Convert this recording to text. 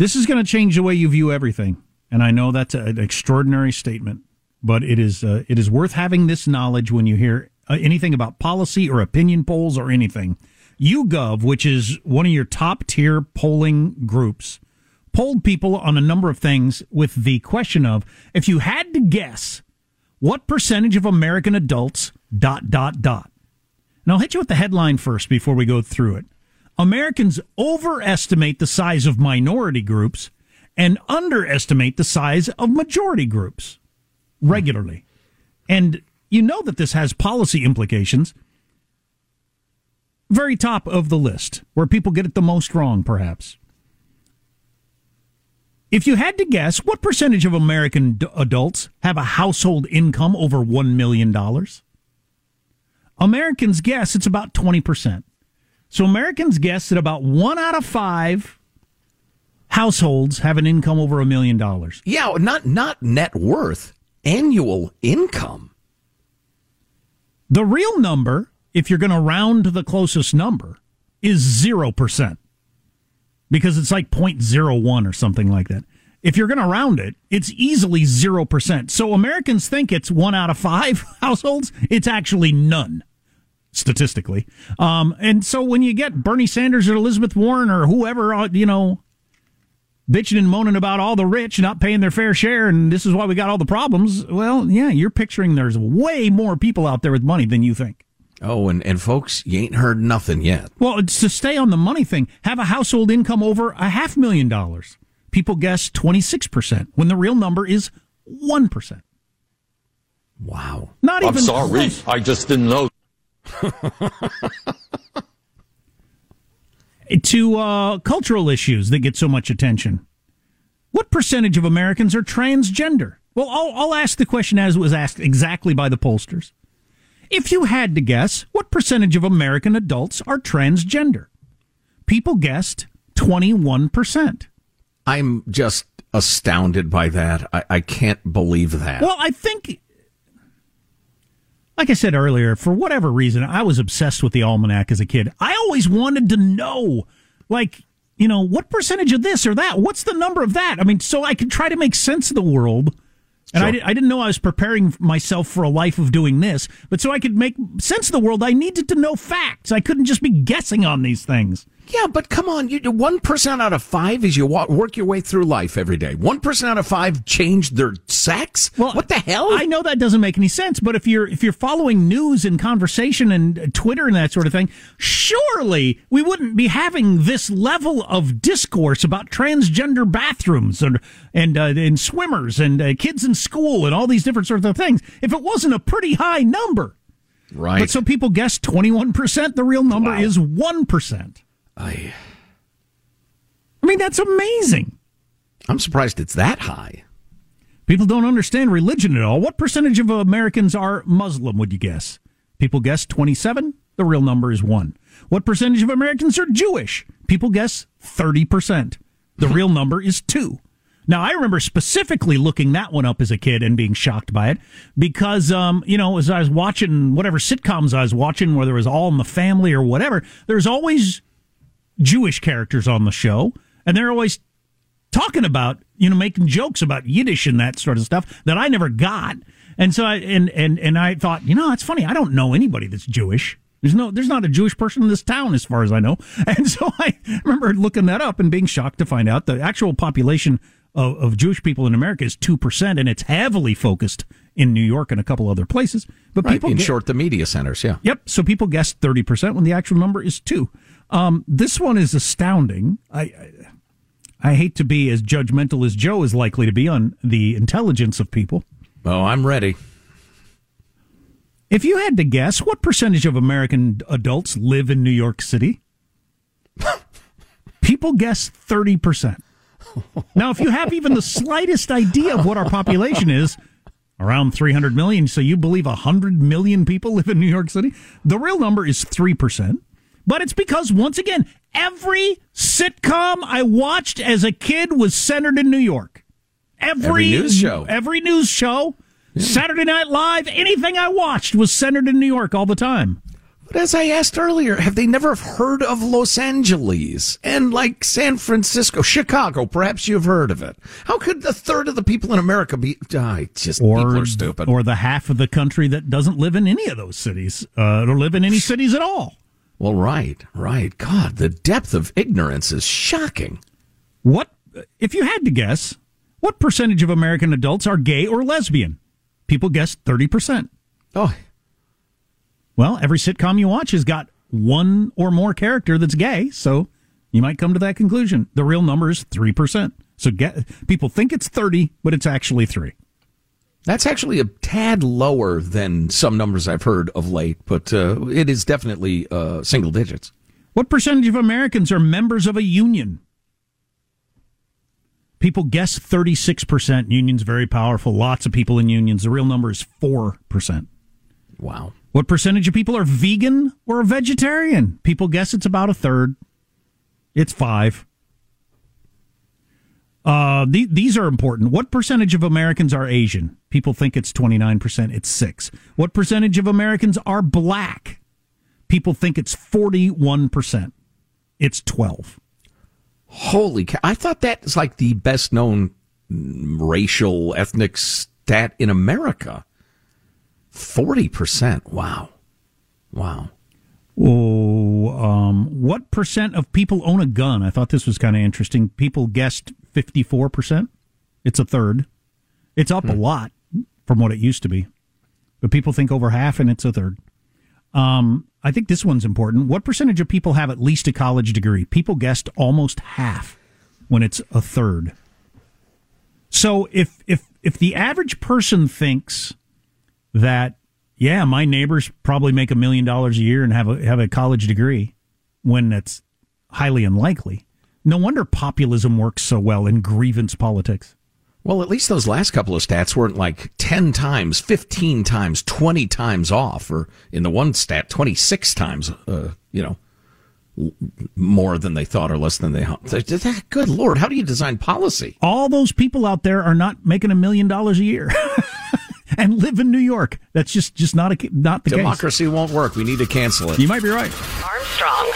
This is going to change the way you view everything. And I know that's an extraordinary statement, but it is uh, it is worth having this knowledge when you hear uh, anything about policy or opinion polls or anything. YouGov, which is one of your top tier polling groups, polled people on a number of things with the question of if you had to guess what percentage of American adults dot dot dot. And I'll hit you with the headline first before we go through it. Americans overestimate the size of minority groups and underestimate the size of majority groups regularly. And you know that this has policy implications. Very top of the list, where people get it the most wrong, perhaps. If you had to guess, what percentage of American d- adults have a household income over $1 million? Americans guess it's about 20%. So Americans guess that about one out of five households have an income over a million dollars. Yeah, not not net worth, annual income. The real number, if you're going to round to the closest number, is 0%. Because it's like 0.01 or something like that. If you're going to round it, it's easily 0%. So Americans think it's one out of five households. It's actually none statistically. Um, and so when you get Bernie Sanders or Elizabeth Warren or whoever, uh, you know, bitching and moaning about all the rich not paying their fair share and this is why we got all the problems, well, yeah, you're picturing there's way more people out there with money than you think. Oh, and, and folks, you ain't heard nothing yet. Well, it's to stay on the money thing, have a household income over a half million dollars. People guess 26% when the real number is 1%. Wow. Not even I'm sorry. close. I just didn't know. to uh, cultural issues that get so much attention. What percentage of Americans are transgender? Well, I'll, I'll ask the question as it was asked exactly by the pollsters. If you had to guess, what percentage of American adults are transgender? People guessed 21%. I'm just astounded by that. I, I can't believe that. Well, I think, like I said earlier, for whatever reason, I was obsessed with the almanac as a kid. I always wanted to know, like, you know, what percentage of this or that? What's the number of that? I mean, so I could try to make sense of the world. And I, I didn't know I was preparing myself for a life of doing this, but so I could make sense of the world, I needed to know facts. I couldn't just be guessing on these things. Yeah, but come on, you one percent out of five as you wa- work your way through life every day. One percent out of five changed their sex. Well, what the hell? I know that doesn't make any sense, but if you're if you're following news and conversation and Twitter and that sort of thing, surely we wouldn't be having this level of discourse about transgender bathrooms and and uh, and swimmers and uh, kids in school and all these different sorts of things if it wasn't a pretty high number. right. But so people guess twenty one percent. The real number Wow. is one percent. I, I mean, that's amazing. I'm surprised it's that high. People don't understand religion at all. What percentage of Americans are Muslim, would you guess? People guess 27. The real number is 1. What percentage of Americans are Jewish? People guess 30%. The real number is 2. Now, I remember specifically looking that one up as a kid and being shocked by it because, um, you know, as I was watching whatever sitcoms I was watching, whether it was All in the Family or whatever, there's always Jewish characters on the show, and they're always talking about you know making jokes about Yiddish and that sort of stuff that I never got. And so I and and and I thought, you know, it's funny. I don't know anybody that's Jewish. There's no there's not a Jewish person in this town as far as I know. And so I remember looking that up and being shocked to find out the actual population of, of Jewish people in America is two percent, and it's heavily focused in New York and a couple other places. But Right. people In get- short, the media centers. Yeah. Yep. So people guessed 30% when the actual number is 2. Um, this one is astounding. I, I I hate to be as judgmental as Joe is likely to be on the intelligence of people. Oh, I'm ready. If you had to guess, what percentage of American adults live in New York City? People guess 30%. now, if you have even the slightest idea of what our population is, around 300 million, so you believe 100 million people live in New York City, the real number is 3%. But it's because, once again, every sitcom I watched as a kid was centered in New York. Every, every news show. Every news show, yeah. Saturday Night Live, anything I watched was centered in New York all the time. But as I asked earlier, have they never heard of Los Angeles and like San Francisco, Chicago? Perhaps you've heard of it. How could a third of the people in America be? Uh, just or, people are stupid. Or the half of the country that doesn't live in any of those cities, uh, or live in any cities at all. Well, right, right. God, the depth of ignorance is shocking. What, if you had to guess, what percentage of American adults are gay or lesbian? People guess 30%. Oh, well, every sitcom you watch has got one or more character that's gay, so you might come to that conclusion. The real number is 3%. So get, people think it's 30, but it's actually 3. That's actually a tad lower than some numbers I've heard of late, but uh, it is definitely uh, single digits. What percentage of Americans are members of a union? People guess 36%. Unions very powerful. Lots of people in unions. The real number is 4%. Wow. What percentage of people are vegan or a vegetarian? People guess it's about a third. It's five. Uh, the, these are important. What percentage of Americans are Asian? People think it's 29%. It's six. What percentage of Americans are black? People think it's 41%. It's 12. Holy cow. I thought that's like the best known racial ethnic stat in America. 40%. Wow. Wow. Oh, um, what percent of people own a gun? I thought this was kind of interesting. People guessed 54%. It's a third. It's up hmm. a lot from what it used to be. But people think over half, and it's a third. Um, I think this one's important. What percentage of people have at least a college degree? People guessed almost half when it's a third. So if if if the average person thinks that yeah, my neighbors probably make a million dollars a year and have a have a college degree when that's highly unlikely. No wonder populism works so well in grievance politics. Well, at least those last couple of stats weren't like 10 times, 15 times, 20 times off, or in the one stat, 26 times, uh, you know, more than they thought or less than they thought. Good Lord, how do you design policy? All those people out there are not making a million dollars a year. and live in New York. That's just just not a not the Democracy case. won't work. We need to cancel it. You might be right. Armstrong